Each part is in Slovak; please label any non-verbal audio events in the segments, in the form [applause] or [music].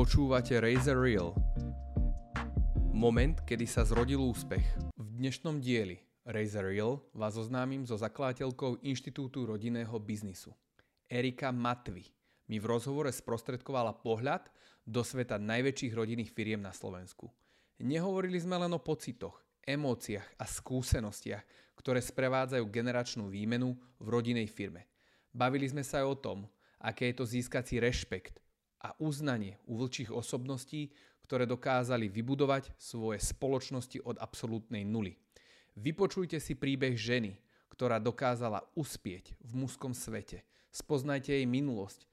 Počúvate Razer Real. Moment, kedy sa zrodil úspech. V dnešnom dieli Razer Real vás oznámim so zakladateľkou Inštitútu rodinného biznisu. Erika Matvy mi v rozhovore sprostredkovala pohľad do sveta najväčších rodinných firiem na Slovensku. Nehovorili sme len o pocitoch, emóciách a skúsenostiach, ktoré sprevádzajú generačnú výmenu v rodinej firme. Bavili sme sa aj o tom, aké je to získať si rešpekt a uznanie u vlčích osobností, ktoré dokázali vybudovať svoje spoločnosti od absolútnej nuly. Vypočujte si príbeh ženy, ktorá dokázala uspieť v mužskom svete. Spoznajte jej minulosť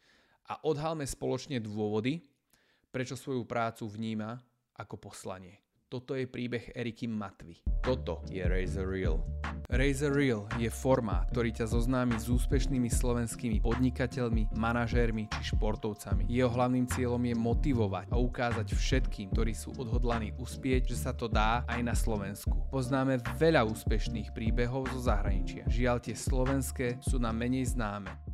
a odhalme spoločne dôvody, prečo svoju prácu vníma ako poslanie. Toto je príbeh Eriky Matvy. Toto je Razor Real. Razor Real je formát, ktorý ťa zoznámi s úspešnými slovenskými podnikateľmi, manažérmi či športovcami. Jeho hlavným cieľom je motivovať a ukázať všetkým, ktorí sú odhodlaní uspieť, že sa to dá aj na Slovensku. Poznáme veľa úspešných príbehov zo zahraničia. Žiaľ tie slovenské sú nám menej známe.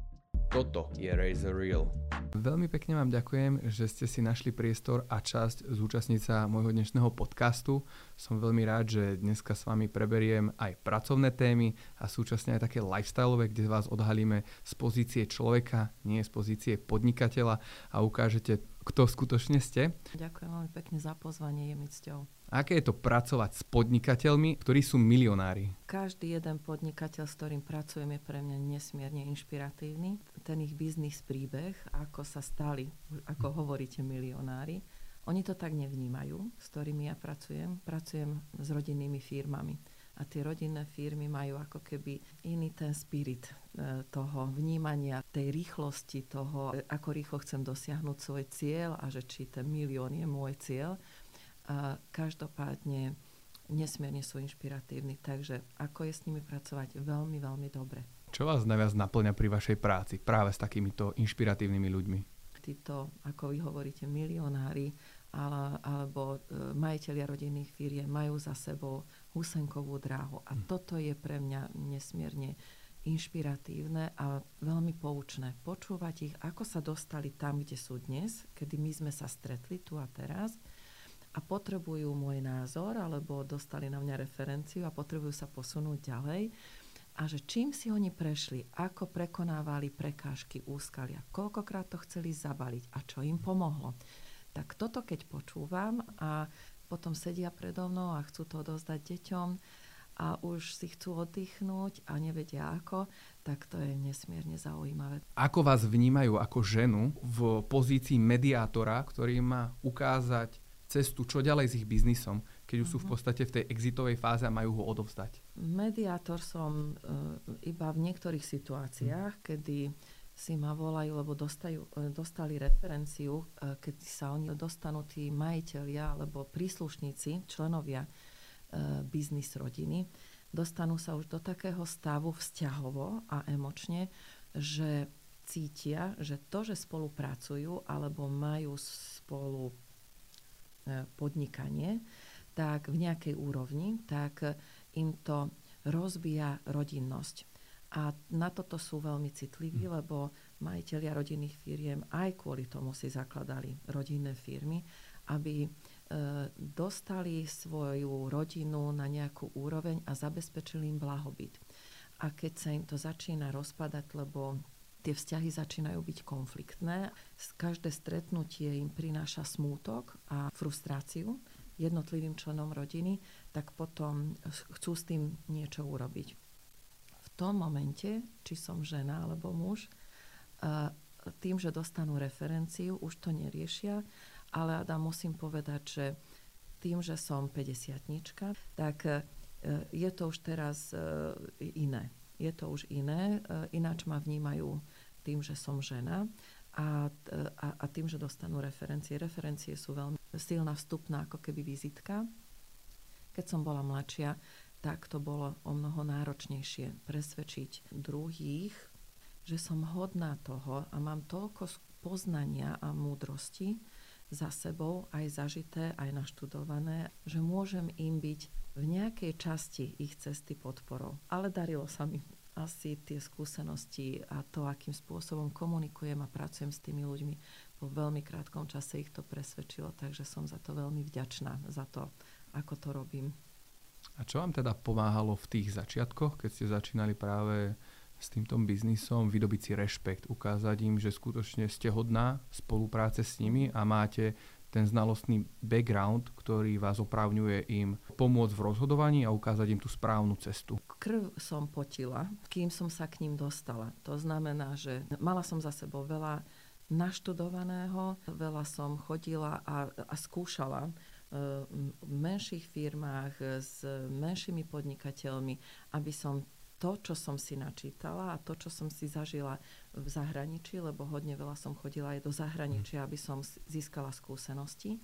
Toto je Razor Real. Veľmi pekne vám ďakujem, že ste si našli priestor a časť zúčastniť sa môjho dnešného podcastu. Som veľmi rád, že dneska s vami preberiem aj pracovné témy a súčasne aj také lifestyleové, kde vás odhalíme z pozície človeka, nie z pozície podnikateľa a ukážete, kto skutočne ste. Ďakujem veľmi pekne za pozvanie, je mi cťou. Aké je to pracovať s podnikateľmi, ktorí sú milionári? Každý jeden podnikateľ, s ktorým pracujem, je pre mňa nesmierne inšpiratívny. Ten ich biznis príbeh, ako sa stali, ako hovoríte, milionári, oni to tak nevnímajú, s ktorými ja pracujem. Pracujem s rodinnými firmami. A tie rodinné firmy majú ako keby iný ten spirit e, toho vnímania, tej rýchlosti toho, e, ako rýchlo chcem dosiahnuť svoj cieľ a že či ten milión je môj cieľ a každopádne nesmierne sú inšpiratívni, takže ako je s nimi pracovať veľmi, veľmi dobre. Čo vás najviac naplňa pri vašej práci práve s takýmito inšpiratívnymi ľuďmi? Títo, ako vy hovoríte, milionári ale, alebo e, majiteľia rodinných firiem majú za sebou husenkovú dráhu a hm. toto je pre mňa nesmierne inšpiratívne a veľmi poučné. Počúvať ich, ako sa dostali tam, kde sú dnes, kedy my sme sa stretli tu a teraz – a potrebujú môj názor alebo dostali na mňa referenciu a potrebujú sa posunúť ďalej a že čím si oni prešli, ako prekonávali prekážky, úskalia, koľkokrát to chceli zabaliť a čo im pomohlo. Tak toto keď počúvam a potom sedia predo mnou a chcú to odozdať deťom a už si chcú oddychnúť a nevedia ako, tak to je nesmierne zaujímavé. Ako vás vnímajú ako ženu v pozícii mediátora, ktorý má ukázať cestu, čo ďalej s ich biznisom, keď už sú v mhm. podstate v tej exitovej fáze a majú ho odovzdať? Mediátor som uh, iba v niektorých situáciách, hmm. kedy si ma volajú, lebo dostajú, e, dostali referenciu, uh, keď sa oni dostanú tí majiteľia alebo príslušníci, členovia uh, biznis rodiny, dostanú sa už do takého stavu vzťahovo a emočne, že cítia, že to, že spolupracujú alebo majú spolu podnikanie, tak v nejakej úrovni, tak im to rozbíja rodinnosť. A na toto sú veľmi citliví, hm. lebo majiteľia rodinných firiem aj kvôli tomu si zakladali rodinné firmy, aby e, dostali svoju rodinu na nejakú úroveň a zabezpečili im blahobyt. A keď sa im to začína rozpadať, lebo tie vzťahy začínajú byť konfliktné. Každé stretnutie im prináša smútok a frustráciu jednotlivým členom rodiny, tak potom chcú s tým niečo urobiť. V tom momente, či som žena alebo muž, tým, že dostanú referenciu, už to neriešia, ale Adam musím povedať, že tým, že som 50 tak e, je to už teraz e, iné. Je to už iné, e, ináč ma vnímajú tým, že som žena a, a, a tým, že dostanú referencie. Referencie sú veľmi silná vstupná ako keby vizitka. Keď som bola mladšia, tak to bolo o mnoho náročnejšie presvedčiť druhých, že som hodná toho a mám toľko poznania a múdrosti za sebou, aj zažité, aj naštudované, že môžem im byť v nejakej časti ich cesty podporou. Ale darilo sa mi asi tie skúsenosti a to, akým spôsobom komunikujem a pracujem s tými ľuďmi, vo veľmi krátkom čase ich to presvedčilo, takže som za to veľmi vďačná, za to, ako to robím. A čo vám teda pomáhalo v tých začiatkoch, keď ste začínali práve s týmto biznisom, vydobiť si rešpekt, ukázať im, že skutočne ste hodná spolupráce s nimi a máte ten znalostný background, ktorý vás oprávňuje im pomôcť v rozhodovaní a ukázať im tú správnu cestu. Krv som potila, kým som sa k ním dostala. To znamená, že mala som za sebou veľa naštudovaného, veľa som chodila a, a skúšala e, v menších firmách s menšími podnikateľmi, aby som to, čo som si načítala a to, čo som si zažila v zahraničí, lebo hodne veľa som chodila aj do zahraničia, aby som získala skúsenosti,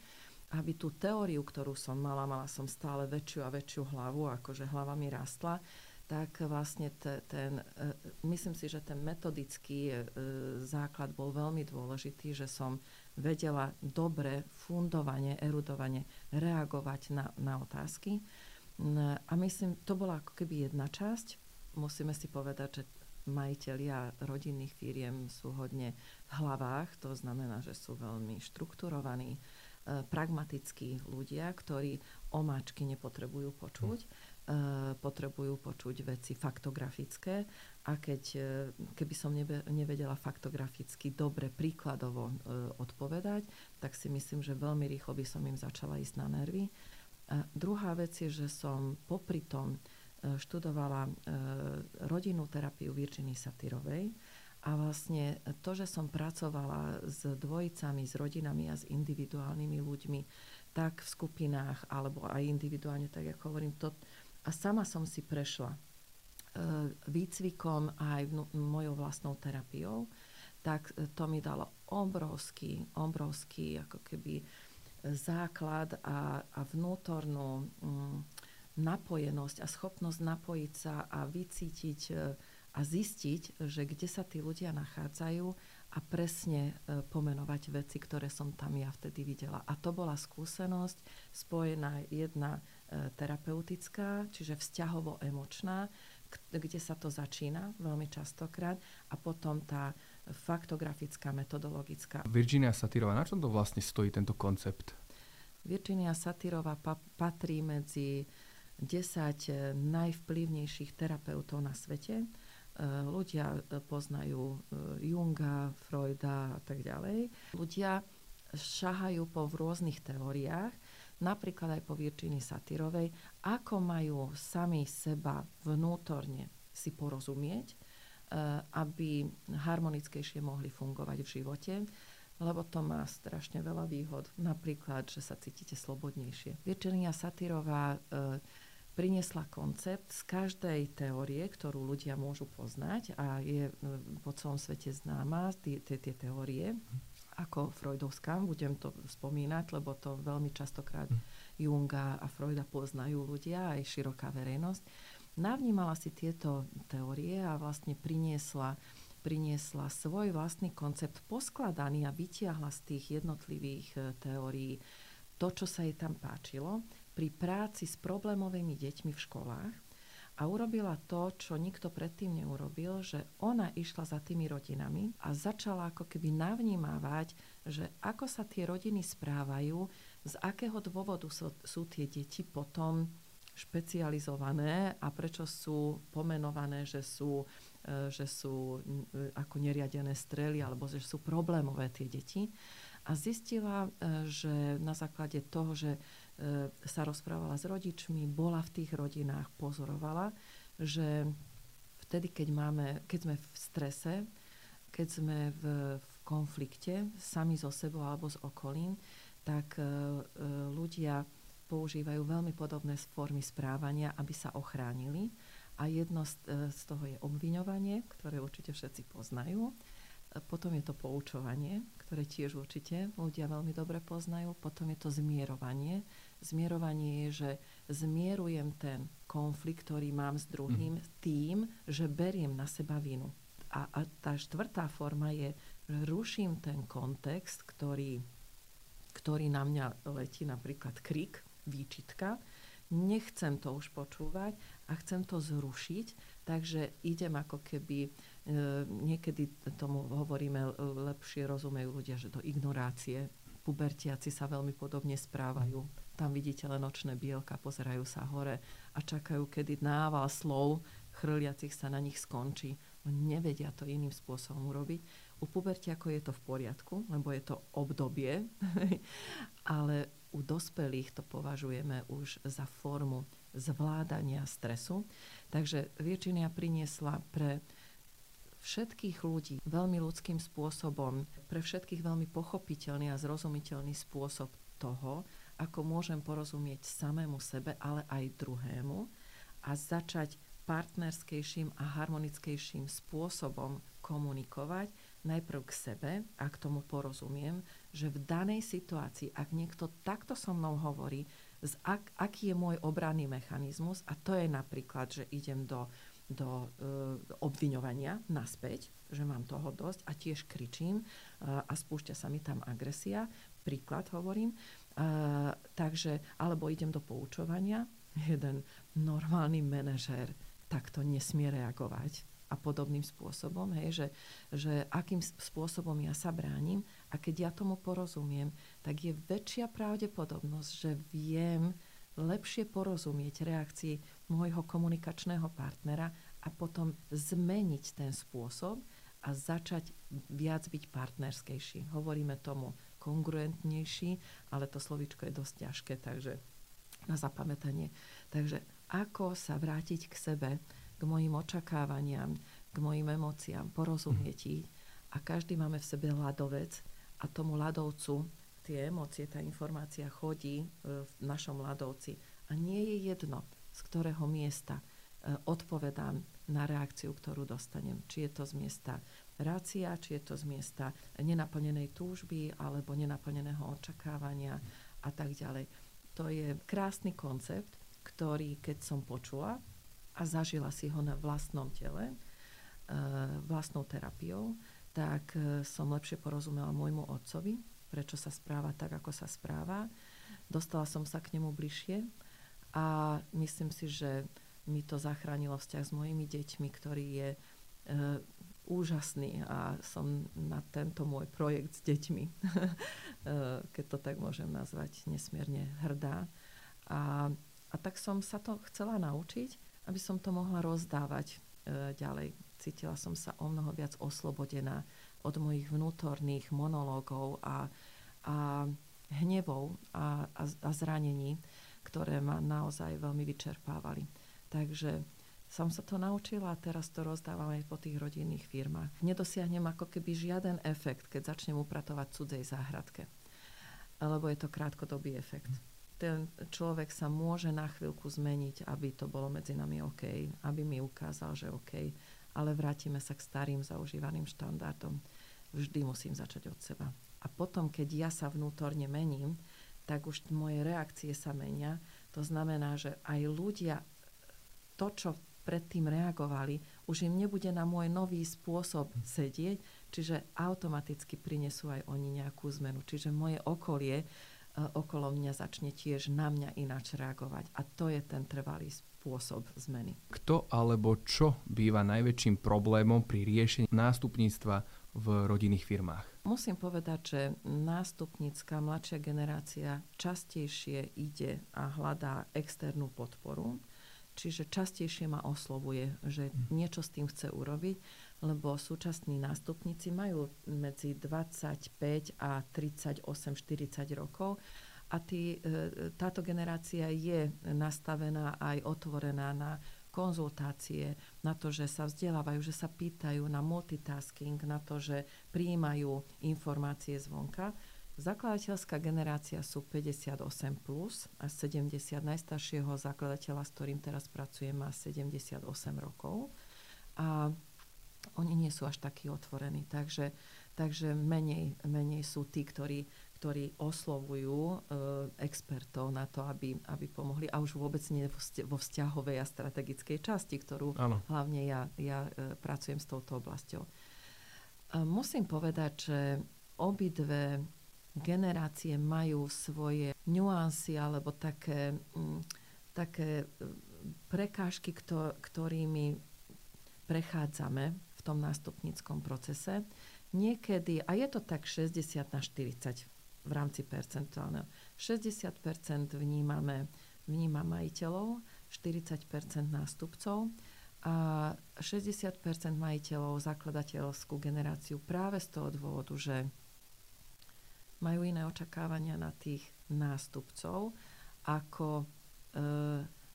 aby tú teóriu, ktorú som mala, mala som stále väčšiu a väčšiu hlavu, akože hlava mi rastla, tak vlastne te, ten, e, myslím si, že ten metodický e, základ bol veľmi dôležitý, že som vedela dobre, fundovane, erudovane reagovať na, na otázky. A myslím, to bola ako keby jedna časť musíme si povedať, že majiteľia rodinných firiem sú hodne v hlavách, to znamená, že sú veľmi štrukturovaní, e, pragmatickí ľudia, ktorí omáčky nepotrebujú počuť, e, potrebujú počuť veci faktografické a keď, e, keby som nebe, nevedela faktograficky dobre, príkladovo odpovedať, tak si myslím, že veľmi rýchlo by som im začala ísť na nervy. A druhá vec je, že som popri tom E, študovala e, rodinnú terapiu Virginie Satyrovej a vlastne to, že som pracovala s dvojicami, s rodinami a s individuálnymi ľuďmi, tak v skupinách alebo aj individuálne, tak ako hovorím, to, a sama som si prešla e, výcvikom aj mojou vlastnou terapiou, tak to mi dalo obrovský, obrovský ako keby základ a, a vnútornú mm, napojenosť a schopnosť napojiť sa a vycítiť e, a zistiť, že kde sa tí ľudia nachádzajú a presne e, pomenovať veci, ktoré som tam ja vtedy videla. A to bola skúsenosť spojená jedna e, terapeutická, čiže vzťahovo-emočná, kde sa to začína veľmi častokrát a potom tá faktografická, metodologická. Virginia Satyrová, na čom to vlastne stojí tento koncept? Virginia Satyrová pa- patrí medzi 10 eh, najvplyvnejších terapeutov na svete. Eh, ľudia eh, poznajú Junga, Freuda a tak ďalej. Ľudia šahajú po rôznych teóriách, napríklad aj po Virginii Satyrovej, ako majú sami seba vnútorne si porozumieť, aby harmonickejšie mohli fungovať v živote lebo to má strašne veľa výhod. Napríklad, že sa cítite slobodnejšie. Virginia Satyrová priniesla koncept z každej teórie, ktorú ľudia môžu poznať a je e, po celom svete známa, tie teórie, ako Freudovská, budem to spomínať, lebo to veľmi častokrát hm. Junga a Freuda poznajú ľudia, aj široká verejnosť. Navnímala si tieto teórie a vlastne priniesla, priniesla svoj vlastný koncept poskladaný a vytiahla z tých jednotlivých e, teórií to, čo sa jej tam páčilo pri práci s problémovými deťmi v školách a urobila to, čo nikto predtým neurobil, že ona išla za tými rodinami a začala ako keby navnímávať, že ako sa tie rodiny správajú, z akého dôvodu sú, sú tie deti potom špecializované a prečo sú pomenované, že sú, e, že sú ako neriadené strely alebo že sú problémové tie deti. A zistila, e, že na základe toho, že E, sa rozprávala s rodičmi, bola v tých rodinách, pozorovala, že vtedy, keď, máme, keď sme v strese, keď sme v, v konflikte sami so sebou alebo s okolím, tak e, e, ľudia používajú veľmi podobné formy správania, aby sa ochránili. A jedno z, z toho je obviňovanie, ktoré určite všetci poznajú. Potom je to poučovanie, ktoré tiež určite ľudia veľmi dobre poznajú. Potom je to zmierovanie, Zmierovanie je, že zmierujem ten konflikt, ktorý mám s druhým mm. tým, že beriem na seba vinu. A, a tá štvrtá forma je, že ruším ten kontext, ktorý, ktorý na mňa letí, napríklad krik, výčitka. Nechcem to už počúvať a chcem to zrušiť, takže idem ako keby niekedy tomu hovoríme, lepšie rozumejú ľudia, že do ignorácie. Pubertiaci sa veľmi podobne správajú. Tam vidíte len nočné bielka, pozerajú sa hore a čakajú, kedy nával slov chrliacich sa na nich skončí. Oni nevedia to iným spôsobom urobiť. U pubertiakov je to v poriadku, lebo je to obdobie, [laughs] ale u dospelých to považujeme už za formu zvládania stresu. Takže Virginia priniesla pre všetkých ľudí veľmi ľudským spôsobom, pre všetkých veľmi pochopiteľný a zrozumiteľný spôsob toho, ako môžem porozumieť samému sebe, ale aj druhému a začať partnerskejším a harmonickejším spôsobom komunikovať najprv k sebe a k tomu porozumiem, že v danej situácii, ak niekto takto so mnou hovorí, z ak, aký je môj obranný mechanizmus a to je napríklad, že idem do, do uh, obviňovania naspäť, že mám toho dosť a tiež kričím uh, a spúšťa sa mi tam agresia, príklad hovorím, uh, takže, alebo idem do poučovania, jeden normálny manažér takto nesmie reagovať a podobným spôsobom, hej, že, že akým spôsobom ja sa bránim a keď ja tomu porozumiem, tak je väčšia pravdepodobnosť, že viem lepšie porozumieť reakcii môjho komunikačného partnera a potom zmeniť ten spôsob a začať viac byť partnerskejší. Hovoríme tomu kongruentnejší, ale to slovičko je dosť ťažké, takže na zapamätanie. Takže ako sa vrátiť k sebe, k mojim očakávaniam, k mojim emóciám, porozumieť ich. A každý máme v sebe ľadovec a tomu ľadovcu tie emócie, tá informácia chodí e, v našom ľadovci. A nie je jedno, z ktorého miesta e, odpovedám na reakciu, ktorú dostanem. Či je to z miesta rácia, či je to z miesta nenaplnenej túžby alebo nenaplneného očakávania a tak ďalej. To je krásny koncept, ktorý keď som počula, a zažila si ho na vlastnom tele, e, vlastnou terapiou, tak e, som lepšie porozumela môjmu otcovi, prečo sa správa tak, ako sa správa. Dostala som sa k nemu bližšie a myslím si, že mi to zachránilo vzťah s mojimi deťmi, ktorý je e, úžasný a som na tento môj projekt s deťmi, [laughs] e, keď to tak môžem nazvať, nesmierne hrdá. A, a tak som sa to chcela naučiť aby som to mohla rozdávať e, ďalej. Cítila som sa o mnoho viac oslobodená od mojich vnútorných monológov a, a hnevov a, a, a zranení, ktoré ma naozaj veľmi vyčerpávali. Takže som sa to naučila a teraz to rozdávam aj po tých rodinných firmách. Nedosiahnem ako keby žiaden efekt, keď začnem upratovať cudzej záhradke. Lebo je to krátkodobý efekt ten človek sa môže na chvíľku zmeniť, aby to bolo medzi nami OK, aby mi ukázal, že OK, ale vrátime sa k starým zaužívaným štandardom. Vždy musím začať od seba. A potom, keď ja sa vnútorne mením, tak už moje reakcie sa menia. To znamená, že aj ľudia to, čo predtým reagovali, už im nebude na môj nový spôsob sedieť, čiže automaticky prinesú aj oni nejakú zmenu. Čiže moje okolie okolo mňa začne tiež na mňa ináč reagovať. A to je ten trvalý spôsob zmeny. Kto alebo čo býva najväčším problémom pri riešení nástupníctva v rodinných firmách? Musím povedať, že nástupnícka mladšia generácia častejšie ide a hľadá externú podporu, čiže častejšie ma oslovuje, že hm. niečo s tým chce urobiť lebo súčasní nástupníci majú medzi 25 a 38-40 rokov a tý, e, táto generácia je nastavená aj otvorená na konzultácie, na to, že sa vzdelávajú, že sa pýtajú na multitasking, na to, že prijímajú informácie zvonka. Zakladateľská generácia sú 58 plus a 70. Najstaršieho zakladateľa, s ktorým teraz pracujem, má 78 rokov. A oni nie sú až takí otvorení. Takže, takže menej, menej sú tí, ktorí, ktorí oslovujú e, expertov na to, aby, aby pomohli. A už vôbec nie vo vzťahovej a strategickej časti, ktorú ano. hlavne ja, ja e, pracujem s touto oblasťou. E, musím povedať, že obidve generácie majú svoje nuancy alebo také, m, také prekážky, kto, ktorými prechádzame v tom nástupníckom procese. Niekedy, a je to tak 60 na 40 v rámci percentuálneho, 60 vnímame, vníma majiteľov, 40% nástupcov a 60% majiteľov zakladateľskú generáciu práve z toho dôvodu, že majú iné očakávania na tých nástupcov, ako, e,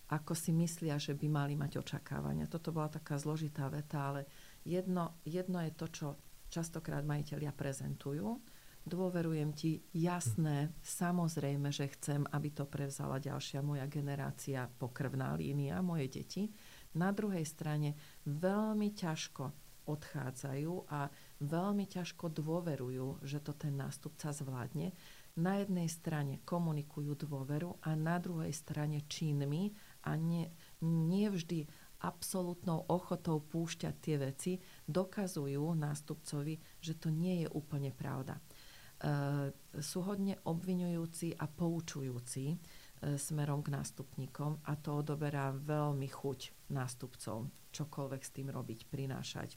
ako si myslia, že by mali mať očakávania. Toto bola taká zložitá veta, ale jedno, jedno je to, čo častokrát majiteľia prezentujú. Dôverujem ti, jasné, samozrejme, že chcem, aby to prevzala ďalšia moja generácia, pokrvná línia, moje deti. Na druhej strane veľmi ťažko odchádzajú a veľmi ťažko dôverujú, že to ten nástupca zvládne. Na jednej strane komunikujú dôveru a na druhej strane činmi a nie, nie absolútnou ochotou púšťať tie veci dokazujú nástupcovi, že to nie je úplne pravda. E, sú hodne obviňujúci a poučujúci e, smerom k nástupníkom a to odoberá veľmi chuť nástupcov, čokoľvek s tým robiť, prinášať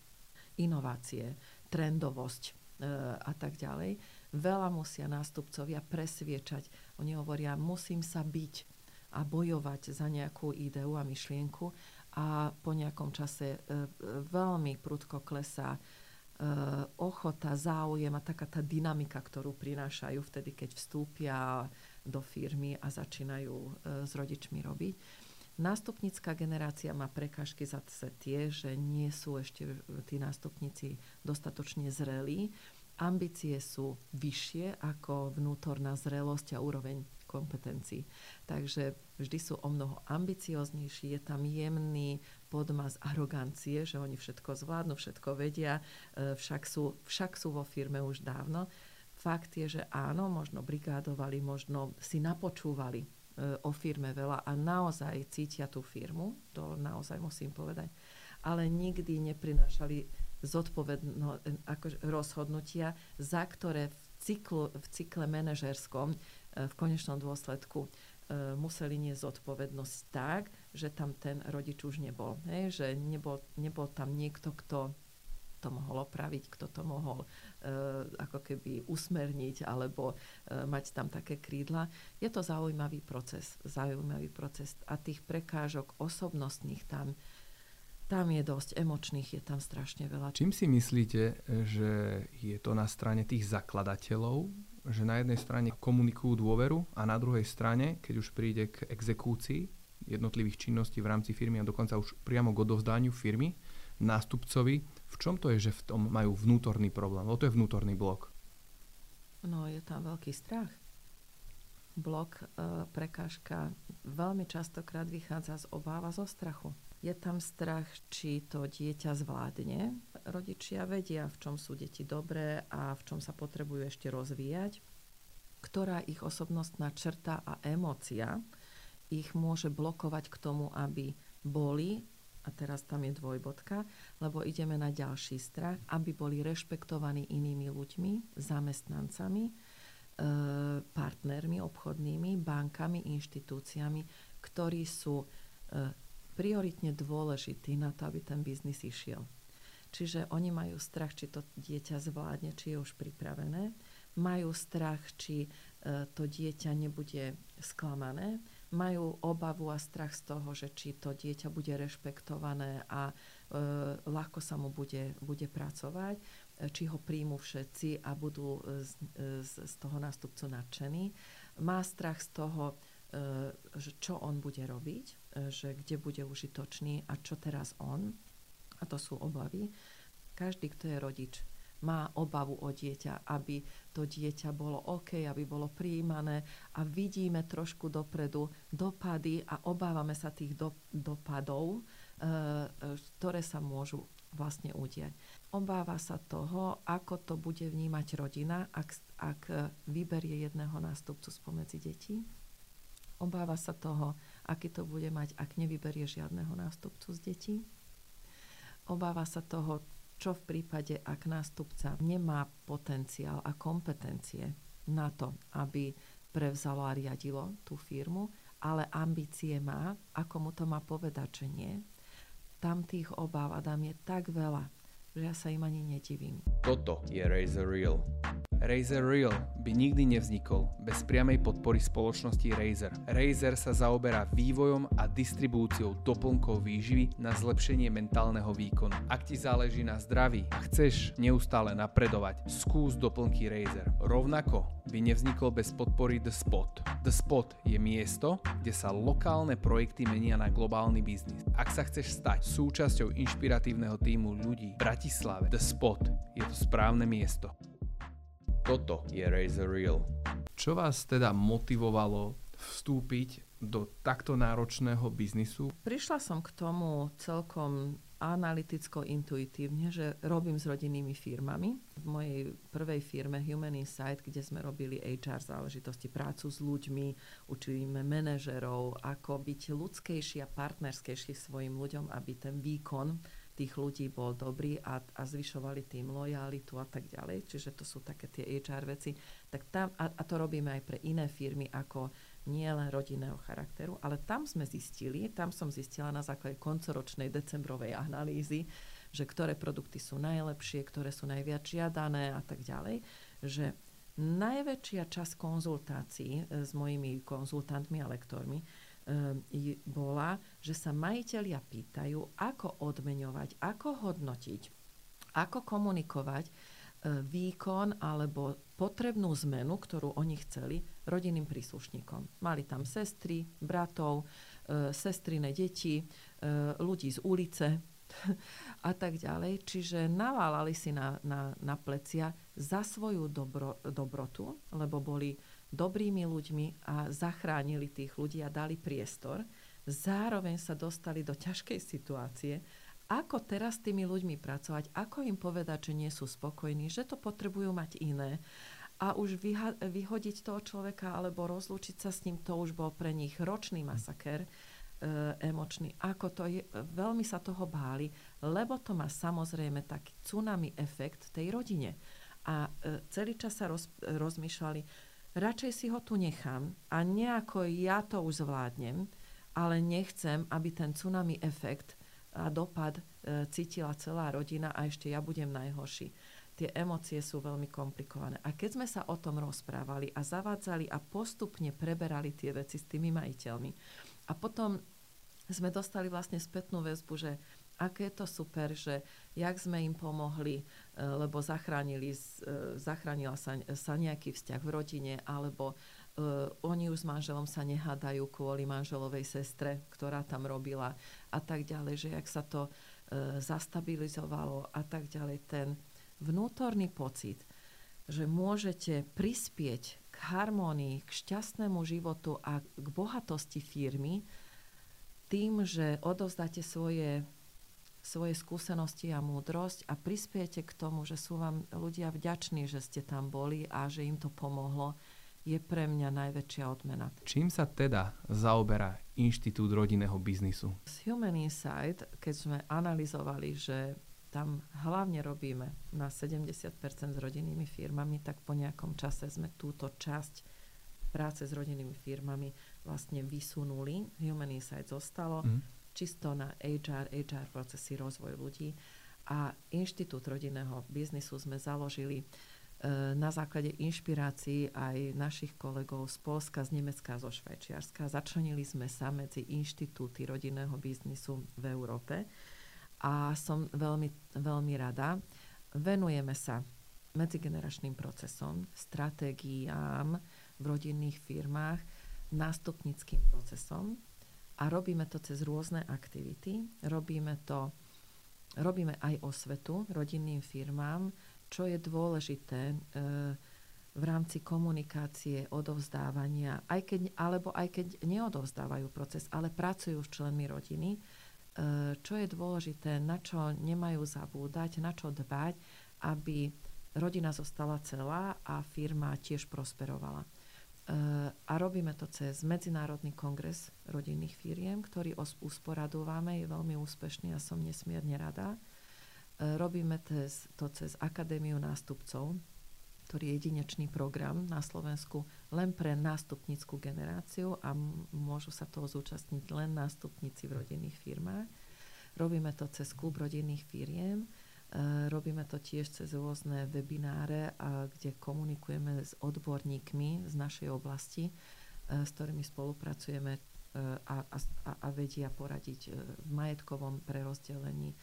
inovácie, trendovosť e, a tak ďalej. Veľa musia nástupcovia presviečať. Oni hovoria, musím sa byť a bojovať za nejakú ideu a myšlienku a po nejakom čase veľmi prudko klesá ochota, záujem a taká tá dynamika, ktorú prinášajú vtedy, keď vstúpia do firmy a začínajú s rodičmi robiť. Nástupnícká generácia má prekážky zase tie, že nie sú ešte tí nástupníci dostatočne zrelí. Ambície sú vyššie ako vnútorná zrelosť a úroveň kompetencií. Takže vždy sú o mnoho ambicioznejší, je tam jemný podmaz arogancie, že oni všetko zvládnu, všetko vedia, e, však sú, však sú vo firme už dávno. Fakt je, že áno, možno brigádovali, možno si napočúvali o firme veľa a naozaj cítia tú firmu, to naozaj musím povedať, ale nikdy neprinášali zodpovedno, e, ako rozhodnutia, za ktoré v, cyklu, v cykle manažerskom v konečnom dôsledku e, museli niesť zodpovednosť tak, že tam ten rodič už nebol. Hej? Že nebol, nebol tam niekto, kto to mohol opraviť, kto to mohol uh, ako keby usmerniť alebo uh, mať tam také krídla. Je to zaujímavý proces, zaujímavý proces a tých prekážok osobnostných tam tam je dosť emočných, je tam strašne veľa. Čím si myslíte, že je to na strane tých zakladateľov že na jednej strane komunikujú dôveru a na druhej strane, keď už príde k exekúcii jednotlivých činností v rámci firmy a dokonca už priamo k odovzdaniu firmy, nástupcovi, v čom to je, že v tom majú vnútorný problém? Lebo to je vnútorný blok. No, je tam veľký strach. Blok, e, prekážka veľmi častokrát vychádza z obáva, zo strachu. Je tam strach, či to dieťa zvládne. Rodičia vedia, v čom sú deti dobré a v čom sa potrebujú ešte rozvíjať, ktorá ich osobnostná črta a emócia ich môže blokovať k tomu, aby boli, a teraz tam je dvojbodka, lebo ideme na ďalší strach, aby boli rešpektovaní inými ľuďmi, zamestnancami, e, partnermi obchodnými, bankami, inštitúciami, ktorí sú e, prioritne dôležitý na to, aby ten biznis išiel. Čiže oni majú strach, či to dieťa zvládne, či je už pripravené. Majú strach, či e, to dieťa nebude sklamané. Majú obavu a strach z toho, že či to dieťa bude rešpektované a e, ľahko sa mu bude, bude pracovať, e, či ho príjmu všetci a budú z, z, z toho nástupcu nadšení. Má strach z toho, e, že čo on bude robiť, že kde bude užitočný a čo teraz on. A to sú obavy. Každý, kto je rodič, má obavu o dieťa, aby to dieťa bolo OK, aby bolo prijímané a vidíme trošku dopredu dopady a obávame sa tých do, dopadov, e, ktoré sa môžu vlastne udiať. Obáva sa toho, ako to bude vnímať rodina, ak, ak vyberie jedného nástupcu spomedzi detí. Obáva sa toho, aký to bude mať, ak nevyberie žiadneho nástupcu z detí. Obáva sa toho, čo v prípade, ak nástupca nemá potenciál a kompetencie na to, aby prevzalo a riadilo tú firmu, ale ambície má, ako mu to má povedať, že nie. Tam tých obáv, Adam, je tak veľa, že ja sa im ani nedivím. Toto je Razer Real. Razer Real by nikdy nevznikol bez priamej podpory spoločnosti Razer. Razer sa zaoberá vývojom a distribúciou doplnkov výživy na zlepšenie mentálneho výkonu. Ak ti záleží na zdraví a chceš neustále napredovať, skús doplnky Razer. Rovnako by nevznikol bez podpory The Spot. The Spot je miesto, kde sa lokálne projekty menia na globálny biznis. Ak sa chceš stať súčasťou inšpiratívneho týmu ľudí v Bratislave, The Spot je to správne miesto. Toto je Razer Real. Čo vás teda motivovalo vstúpiť do takto náročného biznisu? Prišla som k tomu celkom analyticko-intuitívne, že robím s rodinnými firmami. V mojej prvej firme Human Insight, kde sme robili HR záležitosti, prácu s ľuďmi, učíme manažerov, ako byť ľudskejší a partnerskejší svojim ľuďom, aby ten výkon tých ľudí bol dobrý a, a zvyšovali tým lojalitu a tak ďalej. Čiže to sú také tie HR veci. Tak tam, a, a to robíme aj pre iné firmy ako nie len rodinného charakteru, ale tam sme zistili, tam som zistila na základe koncoročnej decembrovej analýzy, že ktoré produkty sú najlepšie, ktoré sú najviac žiadané a tak ďalej, že najväčšia časť konzultácií e, s mojimi konzultantmi a lektormi bola, že sa majiteľia pýtajú, ako odmeňovať, ako hodnotiť, ako komunikovať e, výkon alebo potrebnú zmenu, ktorú oni chceli rodinným príslušníkom. Mali tam sestry, bratov, e, sestrine deti, e, ľudí z ulice [laughs] a tak ďalej. Čiže naválali si na, na, na plecia za svoju dobro, dobrotu, lebo boli dobrými ľuďmi a zachránili tých ľudí a dali priestor. Zároveň sa dostali do ťažkej situácie, ako teraz s tými ľuďmi pracovať, ako im povedať, že nie sú spokojní, že to potrebujú mať iné a už vyha- vyhodiť toho človeka alebo rozlúčiť sa s ním, to už bol pre nich ročný masaker e, emočný. Ako to je, veľmi sa toho báli, lebo to má samozrejme taký tsunami efekt v tej rodine. A e, celý čas sa roz, rozmýšľali, radšej si ho tu nechám a nejako ja to už zvládnem, ale nechcem, aby ten tsunami efekt a dopad e, cítila celá rodina a ešte ja budem najhorší. Tie emócie sú veľmi komplikované. A keď sme sa o tom rozprávali a zavádzali a postupne preberali tie veci s tými majiteľmi a potom sme dostali vlastne spätnú väzbu, že aké je to super, že jak sme im pomohli, e, lebo zachránili, e, zachránila sa, sa nejaký vzťah v rodine, alebo uh, oni už s manželom sa nehádajú kvôli manželovej sestre, ktorá tam robila a tak ďalej, že jak sa to uh, zastabilizovalo a tak ďalej. Ten vnútorný pocit, že môžete prispieť k harmónii, k šťastnému životu a k bohatosti firmy tým, že odovzdáte svoje svoje skúsenosti a múdrosť a prispiete k tomu, že sú vám ľudia vďační, že ste tam boli a že im to pomohlo, je pre mňa najväčšia odmena. Čím sa teda zaoberá Inštitút rodinného biznisu? Z Human Insight, keď sme analyzovali, že tam hlavne robíme na 70% s rodinnými firmami, tak po nejakom čase sme túto časť práce s rodinnými firmami vlastne vysunuli. Human Insight zostalo. Mm čisto na HR, HR procesy, rozvoj ľudí. A Inštitút rodinného biznisu sme založili e, na základe inšpirácií aj našich kolegov z Polska, z Nemecka a zo Švajčiarska. Začlenili sme sa medzi inštitúty rodinného biznisu v Európe a som veľmi, veľmi rada. Venujeme sa medzigeneračným procesom, stratégiám v rodinných firmách, nástupnickým procesom, a robíme to cez rôzne aktivity. Robíme to, robíme aj osvetu rodinným firmám, čo je dôležité e, v rámci komunikácie, odovzdávania, aj keď, alebo aj keď neodovzdávajú proces, ale pracujú s členmi rodiny, e, čo je dôležité, na čo nemajú zabúdať, na čo dbať, aby rodina zostala celá a firma tiež prosperovala. A robíme to cez Medzinárodný kongres rodinných firiem, ktorý usporadúvame, je veľmi úspešný a som nesmierne rada. E, robíme to cez Akadémiu nástupcov, ktorý je jedinečný program na Slovensku len pre nástupnickú generáciu a môžu sa toho zúčastniť len nástupníci v rodinných firmách. Robíme to cez klub rodinných firiem robíme to tiež cez rôzne webináre, kde komunikujeme s odborníkmi z našej oblasti, s ktorými spolupracujeme a, a, a vedia poradiť v majetkovom prerozdelení,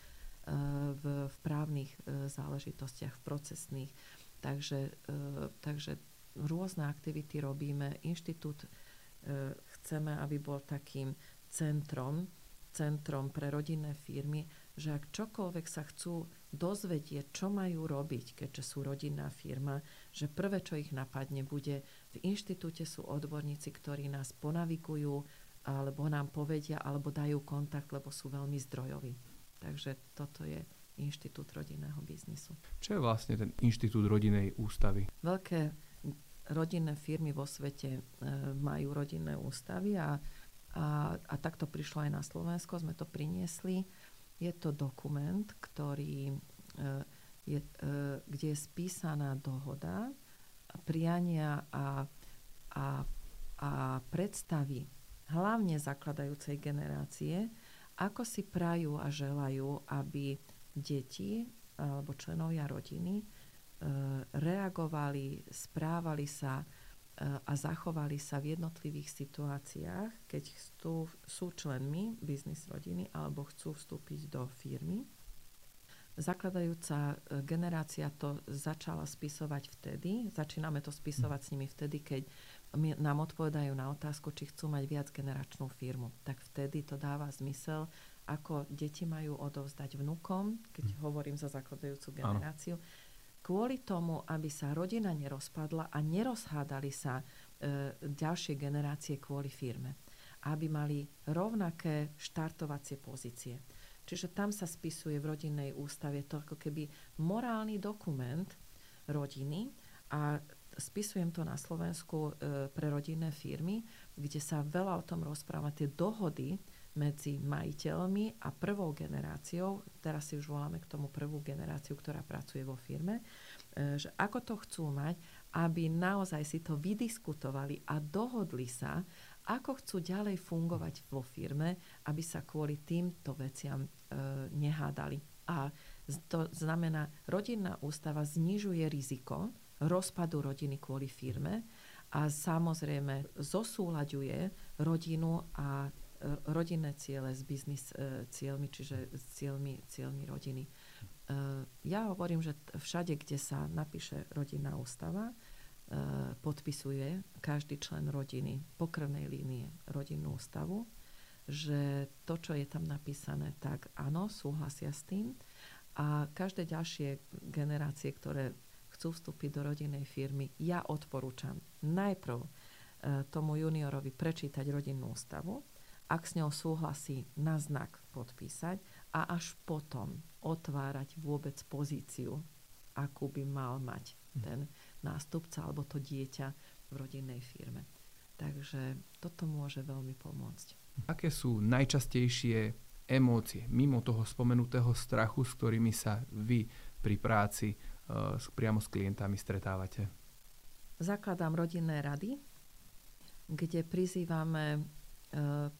v, v právnych záležitostiach, v procesných. Takže, takže rôzne aktivity robíme. Inštitút chceme, aby bol takým centrom, centrom pre rodinné firmy, že ak čokoľvek sa chcú dozvedieť, čo majú robiť, keďže sú rodinná firma, že prvé, čo ich napadne, bude v inštitúte sú odborníci, ktorí nás ponavigujú, alebo nám povedia, alebo dajú kontakt, lebo sú veľmi zdrojoví. Takže toto je Inštitút rodinného biznisu. Čo je vlastne ten Inštitút rodinej ústavy? Veľké rodinné firmy vo svete e, majú rodinné ústavy a a, a takto prišlo aj na Slovensko, sme to priniesli. Je to dokument, ktorý, e, je, e, kde je spísaná dohoda priania a, a, a predstavy hlavne zakladajúcej generácie, ako si prajú a želajú, aby deti alebo členovia rodiny e, reagovali, správali sa a zachovali sa v jednotlivých situáciách, keď chcú, sú členmi biznis rodiny alebo chcú vstúpiť do firmy. Zakladajúca e, generácia to začala spisovať vtedy, začíname to spisovať s nimi vtedy, keď nám odpovedajú na otázku, či chcú mať viac generačnú firmu. Tak vtedy to dáva zmysel, ako deti majú odovzdať vnúkom, keď hm. hovorím za zakladajúcu generáciu. Ano kvôli tomu, aby sa rodina nerozpadla a nerozhádali sa e, ďalšie generácie kvôli firme. Aby mali rovnaké štartovacie pozície. Čiže tam sa spisuje v rodinnej ústave to ako keby morálny dokument rodiny a spisujem to na Slovensku e, pre rodinné firmy, kde sa veľa o tom rozpráva. Tie dohody medzi majiteľmi a prvou generáciou, teraz si už voláme k tomu prvú generáciu, ktorá pracuje vo firme, e, že ako to chcú mať, aby naozaj si to vydiskutovali a dohodli sa, ako chcú ďalej fungovať vo firme, aby sa kvôli týmto veciam e, nehádali. A to znamená, rodinná ústava znižuje riziko rozpadu rodiny kvôli firme a samozrejme zosúľaďuje rodinu a rodinné ciele s biznis e, cieľmi, čiže s cieľmi, cieľmi rodiny. E, ja hovorím, že všade, kde sa napíše rodinná ústava, podpisuje každý člen rodiny, pokrvnej línie rodinnú ústavu, že to, čo je tam napísané, tak áno, súhlasia s tým. A každé ďalšie generácie, ktoré chcú vstúpiť do rodinnej firmy, ja odporúčam najprv tomu juniorovi prečítať rodinnú ústavu, ak s ňou súhlasí, na znak podpísať a až potom otvárať vôbec pozíciu, akú by mal mať hm. ten nástupca alebo to dieťa v rodinnej firme. Takže toto môže veľmi pomôcť. Aké sú najčastejšie emócie, mimo toho spomenutého strachu, s ktorými sa vy pri práci uh, priamo s klientami stretávate? Zakladám rodinné rady, kde prizývame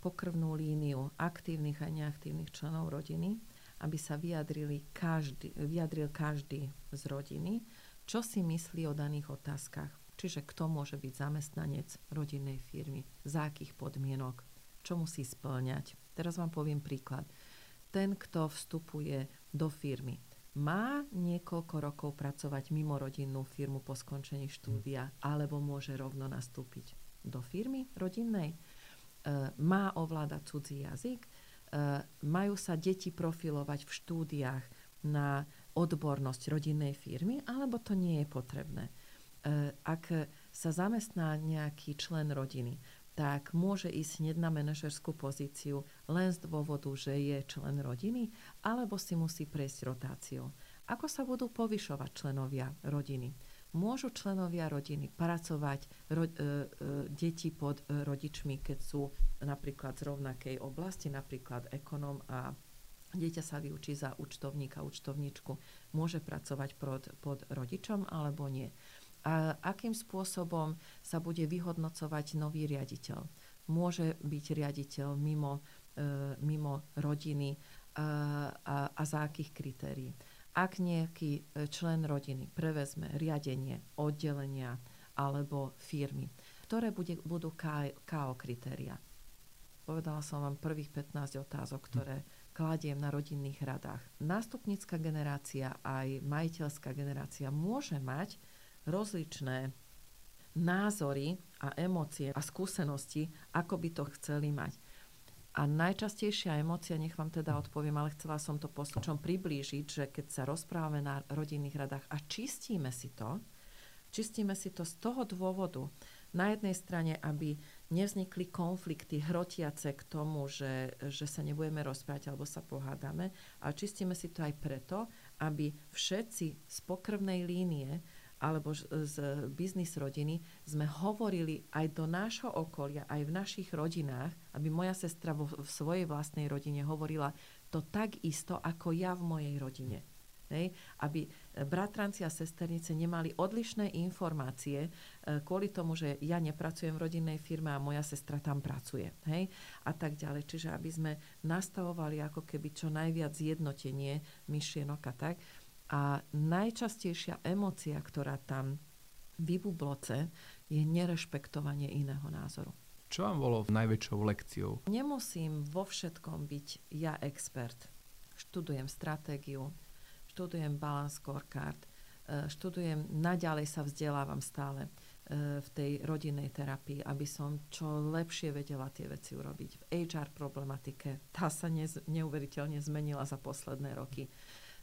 pokrvnú líniu aktívnych a neaktívnych členov rodiny, aby sa vyjadrili každý, vyjadril každý z rodiny, čo si myslí o daných otázkach. Čiže kto môže byť zamestnanec rodinnej firmy, za akých podmienok, čo musí splňať. Teraz vám poviem príklad. Ten, kto vstupuje do firmy, má niekoľko rokov pracovať mimo rodinnú firmu po skončení štúdia, alebo môže rovno nastúpiť do firmy rodinnej E, má ovládať cudzí jazyk, e, majú sa deti profilovať v štúdiách na odbornosť rodinnej firmy, alebo to nie je potrebné. E, ak sa zamestná nejaký člen rodiny, tak môže ísť hneď na manažerskú pozíciu len z dôvodu, že je člen rodiny, alebo si musí prejsť rotáciou. Ako sa budú povyšovať členovia rodiny? Môžu členovia rodiny pracovať ro, e, e, deti pod e, rodičmi, keď sú napríklad z rovnakej oblasti, napríklad ekonóm a dieťa sa vyučí za účtovníka, účtovníčku, môže pracovať pod, pod rodičom alebo nie. A akým spôsobom sa bude vyhodnocovať nový riaditeľ? Môže byť riaditeľ mimo, e, mimo rodiny a, a, a za akých kritérií? Ak nejaký e, člen rodiny prevezme riadenie oddelenia alebo firmy, ktoré bude, budú KO kritéria. Povedala som vám prvých 15 otázok, ktoré kladiem na rodinných radách. Nástupnícka generácia aj majiteľská generácia môže mať rozličné názory a emócie a skúsenosti, ako by to chceli mať. A najčastejšia emócia, nech vám teda odpoviem, ale chcela som to poslučom priblížiť, že keď sa rozprávame na rodinných radách a čistíme si to, čistíme si to z toho dôvodu, na jednej strane, aby nevznikli konflikty hrotiace k tomu, že, že sa nebudeme rozprávať alebo sa pohádame, ale čistíme si to aj preto, aby všetci z pokrvnej línie alebo z biznis rodiny sme hovorili aj do nášho okolia, aj v našich rodinách, aby moja sestra vo, v svojej vlastnej rodine hovorila to tak isto, ako ja v mojej rodine. Hej? Aby bratranci a sesternice nemali odlišné informácie e, kvôli tomu, že ja nepracujem v rodinnej firme a moja sestra tam pracuje. Hej? A tak ďalej. Čiže aby sme nastavovali ako keby čo najviac zjednotenie myšlienok a tak. A najčastejšia emocia, ktorá tam vybubloce, je nerešpektovanie iného názoru. Čo vám bolo najväčšou lekciou? Nemusím vo všetkom byť ja expert. Študujem stratégiu, študujem balance scorecard, e, študujem, naďalej sa vzdelávam stále e, v tej rodinnej terapii, aby som čo lepšie vedela tie veci urobiť. V HR problematike, tá sa nez, neuveriteľne zmenila za posledné roky.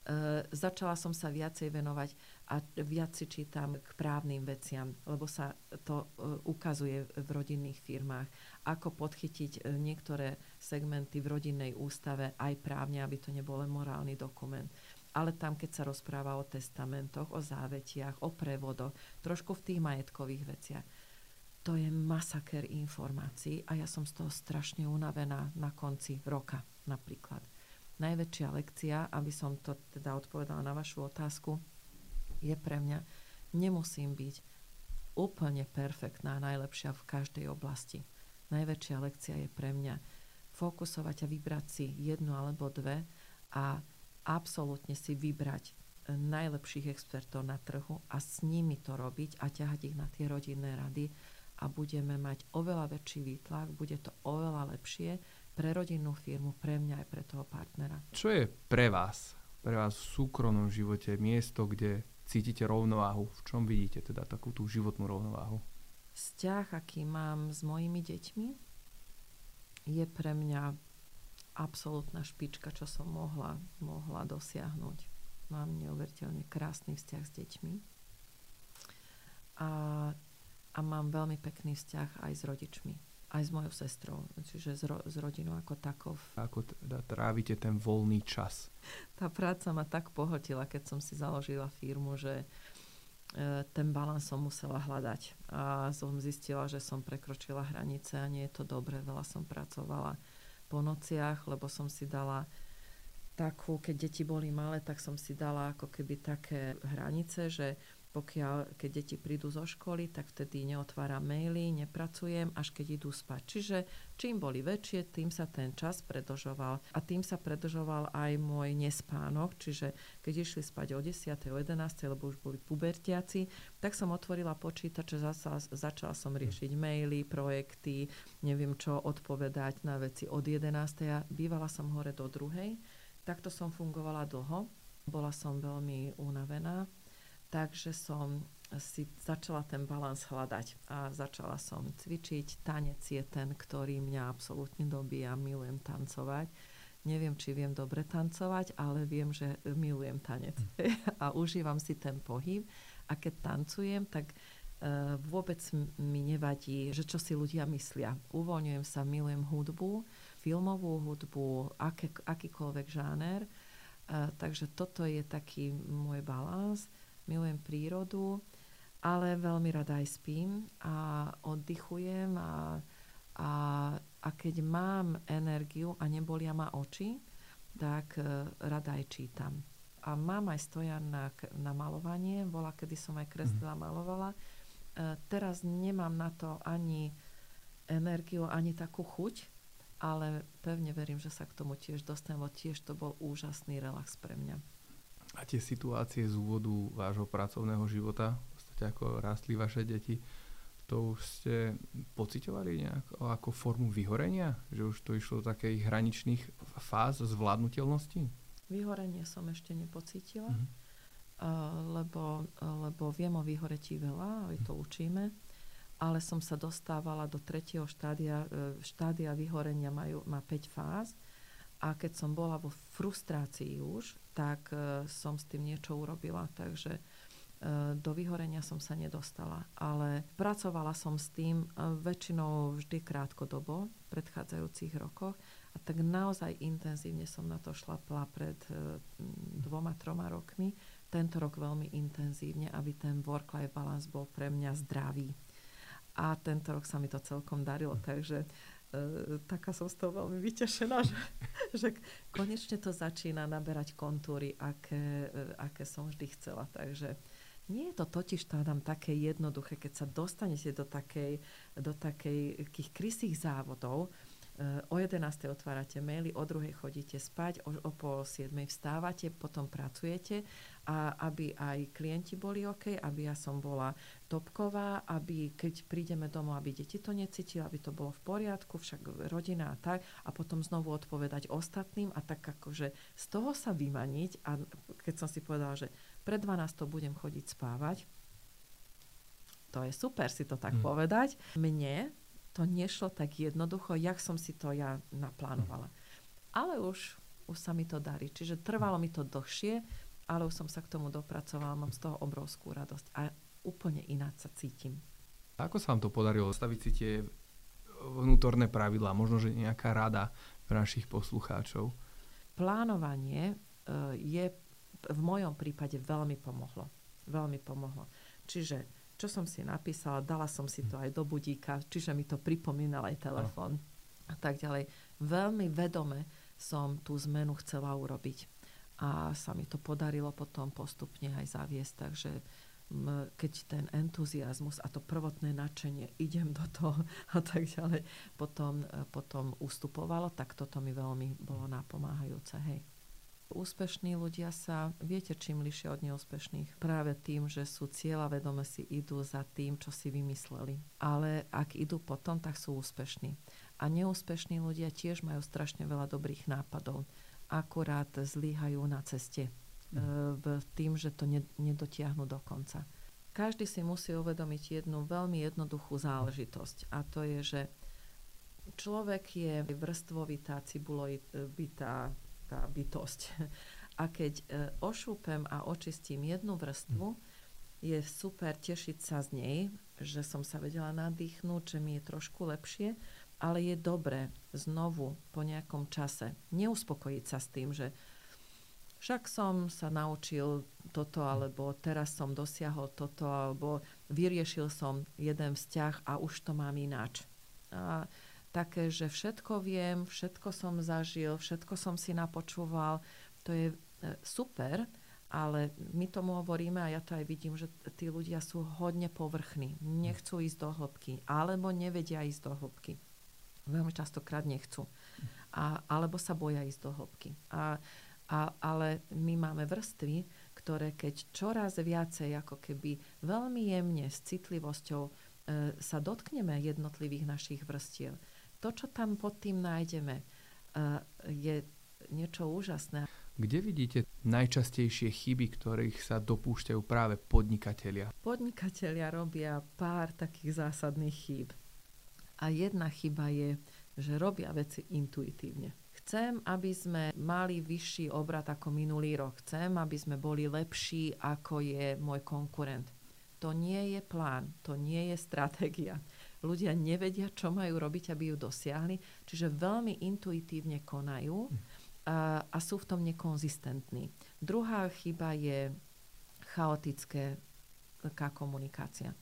Uh, začala som sa viacej venovať a viac si čítam k právnym veciam, lebo sa to uh, ukazuje v rodinných firmách, ako podchytiť uh, niektoré segmenty v rodinnej ústave aj právne, aby to nebol morálny dokument. Ale tam, keď sa rozpráva o testamentoch, o závetiach, o prevodoch, trošku v tých majetkových veciach, to je masaker informácií a ja som z toho strašne unavená na konci roka napríklad najväčšia lekcia, aby som to teda odpovedala na vašu otázku, je pre mňa, nemusím byť úplne perfektná, najlepšia v každej oblasti. Najväčšia lekcia je pre mňa fokusovať a vybrať si jednu alebo dve a absolútne si vybrať najlepších expertov na trhu a s nimi to robiť a ťahať ich na tie rodinné rady a budeme mať oveľa väčší výtlak, bude to oveľa lepšie, pre rodinnú firmu, pre mňa aj pre toho partnera. Čo je pre vás, pre vás v súkromnom živote miesto, kde cítite rovnováhu? V čom vidíte teda takú tú životnú rovnováhu? Vzťah, aký mám s mojimi deťmi, je pre mňa absolútna špička, čo som mohla, mohla dosiahnuť. Mám neuveriteľne krásny vzťah s deťmi. A, a mám veľmi pekný vzťah aj s rodičmi aj s mojou sestrou, čiže s, ro- s rodinou ako takov. Ako teda trávite ten voľný čas? Tá práca ma tak pohltila, keď som si založila firmu, že e, ten balans som musela hľadať. A som zistila, že som prekročila hranice a nie je to dobré. Veľa som pracovala po nociach, lebo som si dala takú, keď deti boli malé, tak som si dala ako keby také hranice, že pokiaľ, keď deti prídu zo školy, tak vtedy neotváram maily, nepracujem, až keď idú spať. Čiže čím boli väčšie, tým sa ten čas predlžoval. A tým sa predlžoval aj môj nespánok, čiže keď išli spať o 10. o 11. lebo už boli pubertiaci, tak som otvorila počítač, začala, začala som riešiť maily, projekty, neviem čo, odpovedať na veci od 11. A bývala som hore do druhej. Takto som fungovala dlho. Bola som veľmi unavená Takže som si začala ten balans hľadať a začala som cvičiť. Tanec je ten, ktorý mňa absolútne dobíja. Milujem tancovať. Neviem, či viem dobre tancovať, ale viem, že milujem tanec. [laughs] a užívam si ten pohyb. A keď tancujem, tak uh, vôbec mi nevadí, že čo si ľudia myslia. Uvoľňujem sa, milujem hudbu, filmovú hudbu, aké, akýkoľvek žáner. Uh, takže toto je taký môj balans milujem prírodu, ale veľmi rada aj spím a oddychujem a, a, a keď mám energiu a nebolia ma oči, tak uh, rada aj čítam. A mám aj stojan na, na malovanie, bola, kedy som aj kreslila, mm. malovala. Uh, teraz nemám na to ani energiu, ani takú chuť, ale pevne verím, že sa k tomu tiež dostanem, lebo tiež to bol úžasný relax pre mňa. A tie situácie z úvodu vášho pracovného života, v podstate ako rástli vaše deti, to už ste pocitovali nejak ako formu vyhorenia? Že už to išlo do takých hraničných fáz zvládnutelnosti? Vyhorenie som ešte nepocítila, mm-hmm. lebo, lebo viem o vyhoretí veľa, aj to učíme, ale som sa dostávala do tretieho štádia, e, štádia vyhorenia majú, má 5 fáz a keď som bola vo frustrácii už, tak uh, som s tým niečo urobila. Takže uh, do vyhorenia som sa nedostala. Ale pracovala som s tým uh, väčšinou vždy krátkodobo v predchádzajúcich rokoch. A tak naozaj intenzívne som na to šlapla pred dvoma, troma rokmi. Tento rok veľmi intenzívne, aby ten work-life balance bol pre mňa zdravý. A tento rok sa mi to celkom darilo, takže E, taká som z toho veľmi vytešená, že, že konečne to začína naberať kontúry, aké, e, aké som vždy chcela. Takže nie je to totiž to tam také jednoduché, keď sa dostanete do takej, do takej krysých závodov, o 11. otvárate maily, o 2. chodíte spať, o, o pol 7. vstávate, potom pracujete a aby aj klienti boli OK, aby ja som bola topková, aby keď prídeme domov, aby deti to necítili, aby to bolo v poriadku, však rodina a tak a potom znovu odpovedať ostatným a tak akože z toho sa vymaniť a keď som si povedala, že pred 12. budem chodiť spávať, to je super si to tak hmm. povedať. Mne to nešlo tak jednoducho, jak som si to ja naplánovala. Ale už, už sa mi to darí. Čiže trvalo mi to dlhšie, ale už som sa k tomu dopracovala, mám z toho obrovskú radosť a úplne ináč sa cítim. Ako sa vám to podarilo staviť si tie vnútorné pravidlá, možno, že nejaká rada pre našich poslucháčov? Plánovanie e, je v mojom prípade veľmi pomohlo. Veľmi pomohlo. Čiže čo som si napísala, dala som si to aj do budíka, čiže mi to pripomínal aj telefón a tak ďalej. Veľmi vedome som tú zmenu chcela urobiť. A sa mi to podarilo potom postupne aj zaviesť, takže keď ten entuziasmus a to prvotné nadšenie, [laughs] idem do toho a tak ďalej, potom, potom ustupovalo, tak toto mi veľmi bolo napomáhajúce. Hej. Úspešní ľudia sa, viete, čím lišia od neúspešných? Práve tým, že sú cieľa vedome si idú za tým, čo si vymysleli. Ale ak idú potom, tak sú úspešní. A neúspešní ľudia tiež majú strašne veľa dobrých nápadov. Akurát zlíhajú na ceste. Mm. V tým, že to nedotiahnu do konca. Každý si musí uvedomiť jednu veľmi jednoduchú záležitosť. A to je, že človek je vrstvovitá, cibulovitá tá bytosť. [laughs] A keď e, ošúpem a očistím jednu vrstvu, je super tešiť sa z nej, že som sa vedela nadýchnuť, že mi je trošku lepšie, ale je dobré znovu po nejakom čase neuspokojiť sa s tým, že však som sa naučil toto, alebo teraz som dosiahol toto, alebo vyriešil som jeden vzťah a už to mám ináč. A také, že všetko viem, všetko som zažil, všetko som si napočúval. To je e, super, ale my tomu hovoríme a ja to aj vidím, že tí ľudia sú hodne povrchní. Nechcú ísť do hĺbky, alebo nevedia ísť do hĺbky. Veľmi častokrát nechcú. A, alebo sa boja ísť do hĺbky. A, a, ale my máme vrstvy, ktoré keď čoraz viacej ako keby veľmi jemne s citlivosťou e, sa dotkneme jednotlivých našich vrstiev, to, čo tam pod tým nájdeme, uh, je niečo úžasné. Kde vidíte najčastejšie chyby, ktorých sa dopúšťajú práve podnikatelia? Podnikatelia robia pár takých zásadných chýb. A jedna chyba je, že robia veci intuitívne. Chcem, aby sme mali vyšší obrad ako minulý rok. Chcem, aby sme boli lepší, ako je môj konkurent. To nie je plán, to nie je stratégia ľudia nevedia, čo majú robiť, aby ju dosiahli, čiže veľmi intuitívne konajú a, a sú v tom nekonzistentní. Druhá chyba je chaotická komunikácia.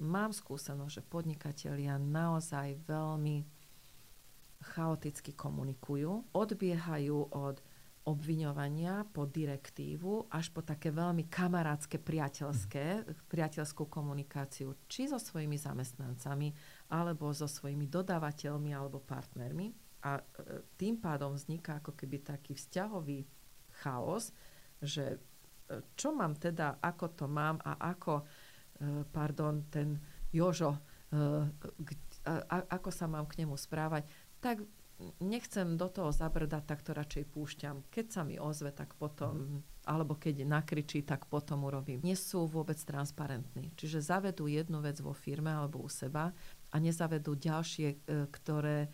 Mám skúsenosť, že podnikatelia naozaj veľmi chaoticky komunikujú, odbiehajú od obviňovania po direktívu až po také veľmi kamarátske, priateľské, priateľskú komunikáciu či so svojimi zamestnancami, alebo so svojimi dodávateľmi alebo partnermi. A e, tým pádom vzniká ako keby taký vzťahový chaos, že e, čo mám teda, ako to mám a ako, pardon, ten Jožo, ako sa mám k nemu správať, tak nechcem do toho zabrdať, tak to radšej púšťam. Keď sa mi ozve, tak potom, alebo keď nakričí, tak potom urobím. Nie sú vôbec transparentní. Čiže zavedú jednu vec vo firme alebo u seba a nezavedú ďalšie, ktoré E,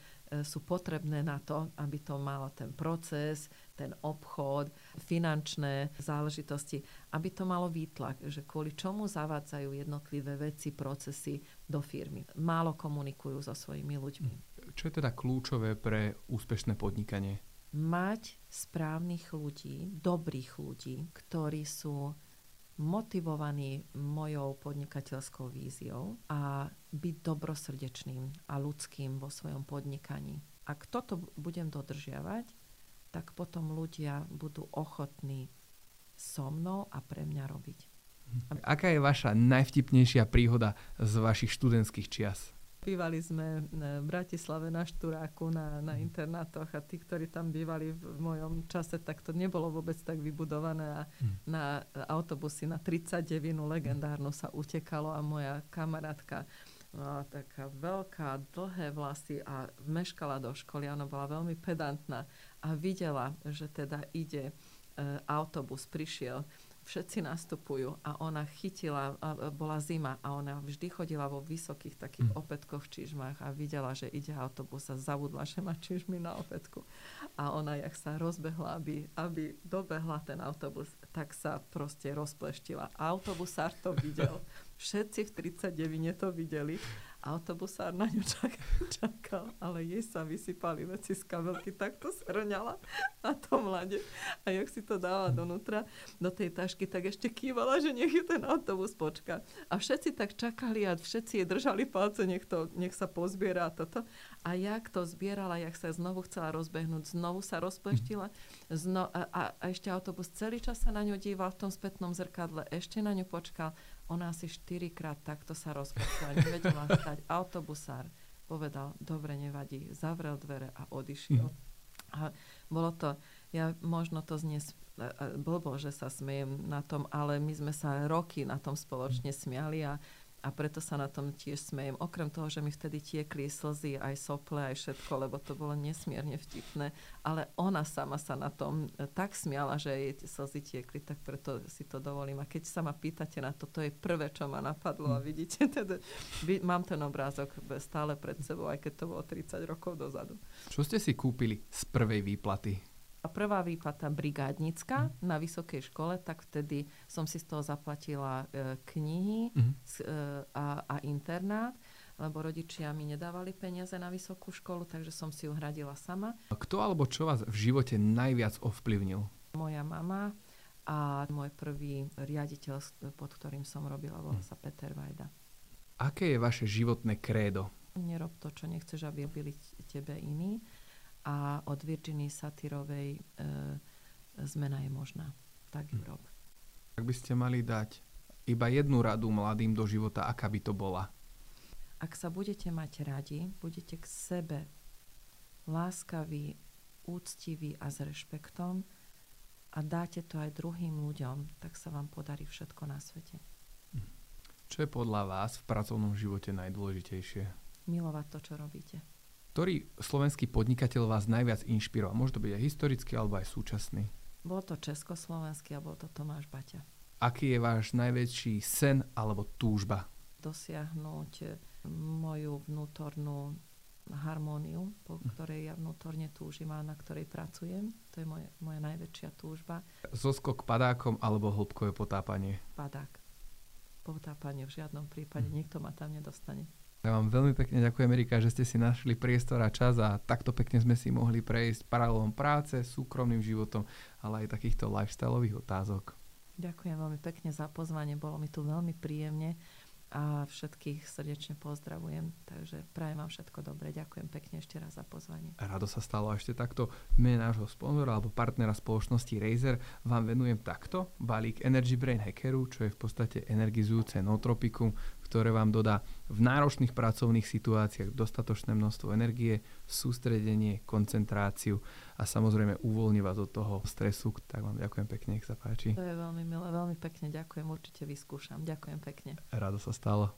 sú potrebné na to, aby to malo ten proces, ten obchod, finančné záležitosti, aby to malo výtlak, že kvôli čomu zavádzajú jednotlivé veci, procesy do firmy. Málo komunikujú so svojimi ľuďmi. Čo je teda kľúčové pre úspešné podnikanie? Mať správnych ľudí, dobrých ľudí, ktorí sú motivovaný mojou podnikateľskou víziou a byť dobrosrdečným a ľudským vo svojom podnikaní. Ak toto budem dodržiavať, tak potom ľudia budú ochotní so mnou a pre mňa robiť. Aká je vaša najvtipnejšia príhoda z vašich študentských čias? Bývali sme v Bratislave na Šturáku na, na internátoch a tí, ktorí tam bývali v mojom čase, tak to nebolo vôbec tak vybudované a hm. na autobusy na 39 legendárnu sa utekalo a moja kamarátka mala taká veľká, dlhé vlasy a meškala do školy. Ona bola veľmi pedantná a videla, že teda ide e, autobus, prišiel všetci nastupujú a ona chytila, a bola zima a ona vždy chodila vo vysokých takých mm. opätkoch čižmách a videla, že ide autobus a zavudla, že má čižmy na opätku. A ona, jak sa rozbehla, aby, aby dobehla ten autobus, tak sa proste rozpleštila. Autobusár to videl. [laughs] Všetci v 39 to videli autobusár na ňu čak, [laughs] čakal, ale jej sa vysypali veci z kabelky, tak to srňala na tom mlade. A jak si to dala donútra, do tej tašky, tak ešte kývala, že nech ju ten autobus počka. A všetci tak čakali a všetci jej držali palce, nech, to, nech sa pozbiera toto. A jak to zbierala, jak sa znovu chcela rozbehnúť, znovu sa rozpleštila zno, a, a, a ešte autobus celý čas sa na ňu díval v tom spätnom zrkadle, ešte na ňu počkal ona asi štyrikrát takto sa rozpočala, nevedela [laughs] stať. Autobusár povedal, dobre, nevadí, zavrel dvere a odišiel. Mm. A bolo to, ja možno to znie blbo, že sa smejem na tom, ale my sme sa roky na tom spoločne smiali a a preto sa na tom tiež smejem. Okrem toho, že mi vtedy tiekli slzy, aj sople, aj všetko, lebo to bolo nesmierne vtipné. Ale ona sama sa na tom e, tak smiala, že jej slzy tiekli, tak preto si to dovolím. A keď sa ma pýtate na to, to je prvé, čo ma napadlo. A hm. vidíte, teda, mám ten obrázok stále pred sebou, aj keď to bolo 30 rokov dozadu. Čo ste si kúpili z prvej výplaty? A prvá výplata brigádnická na vysokej škole, tak vtedy som si z toho zaplatila e, knihy mm-hmm. e, a, a internát, lebo rodičia mi nedávali peniaze na vysokú školu, takže som si ju hradila sama. Kto alebo čo vás v živote najviac ovplyvnil? Moja mama a môj prvý riaditeľ, pod ktorým som robila, volá mm. sa Peter Vajda. Aké je vaše životné krédo? Nerob to, čo nechceš, aby byli tebe iní a od Virginie Satyrovej e, zmena je možná. Tak ju hm. rob. Ak by ste mali dať iba jednu radu mladým do života, aká by to bola? Ak sa budete mať radi, budete k sebe láskaví, úctiví a s rešpektom a dáte to aj druhým ľuďom, tak sa vám podarí všetko na svete. Hm. Čo je podľa vás v pracovnom živote najdôležitejšie? Milovať to, čo robíte. Ktorý slovenský podnikateľ vás najviac inšpiroval? Môže to byť aj historický, alebo aj súčasný. Bol to československý a bol to Tomáš Baťa. Aký je váš najväčší sen alebo túžba? Dosiahnuť moju vnútornú harmóniu, po hm. ktorej ja vnútorne túžim a na ktorej pracujem. To je moje, moja najväčšia túžba. Zoskok padákom alebo hĺbkové potápanie? Padák. Potápanie v žiadnom prípade. Hm. Nikto ma tam nedostane. Ja vám veľmi pekne ďakujem, Erika, že ste si našli priestor a čas a takto pekne sme si mohli prejsť paralelom práce, súkromným životom, ale aj takýchto lifestyleových otázok. Ďakujem veľmi pekne za pozvanie, bolo mi tu veľmi príjemne a všetkých srdečne pozdravujem. Takže prajem vám všetko dobré. Ďakujem pekne ešte raz za pozvanie. Rado sa stalo ešte takto mene nášho sponzora alebo partnera spoločnosti Razer vám venujem takto balík Energy Brain Hackeru, čo je v podstate energizujúce nootropikum, ktoré vám dodá v náročných pracovných situáciách dostatočné množstvo energie, sústredenie, koncentráciu a samozrejme uvoľní vás od toho stresu. Tak vám ďakujem pekne, nech sa páči. To je veľmi milé, veľmi pekne ďakujem, určite vyskúšam. Ďakujem pekne. Rado sa stalo.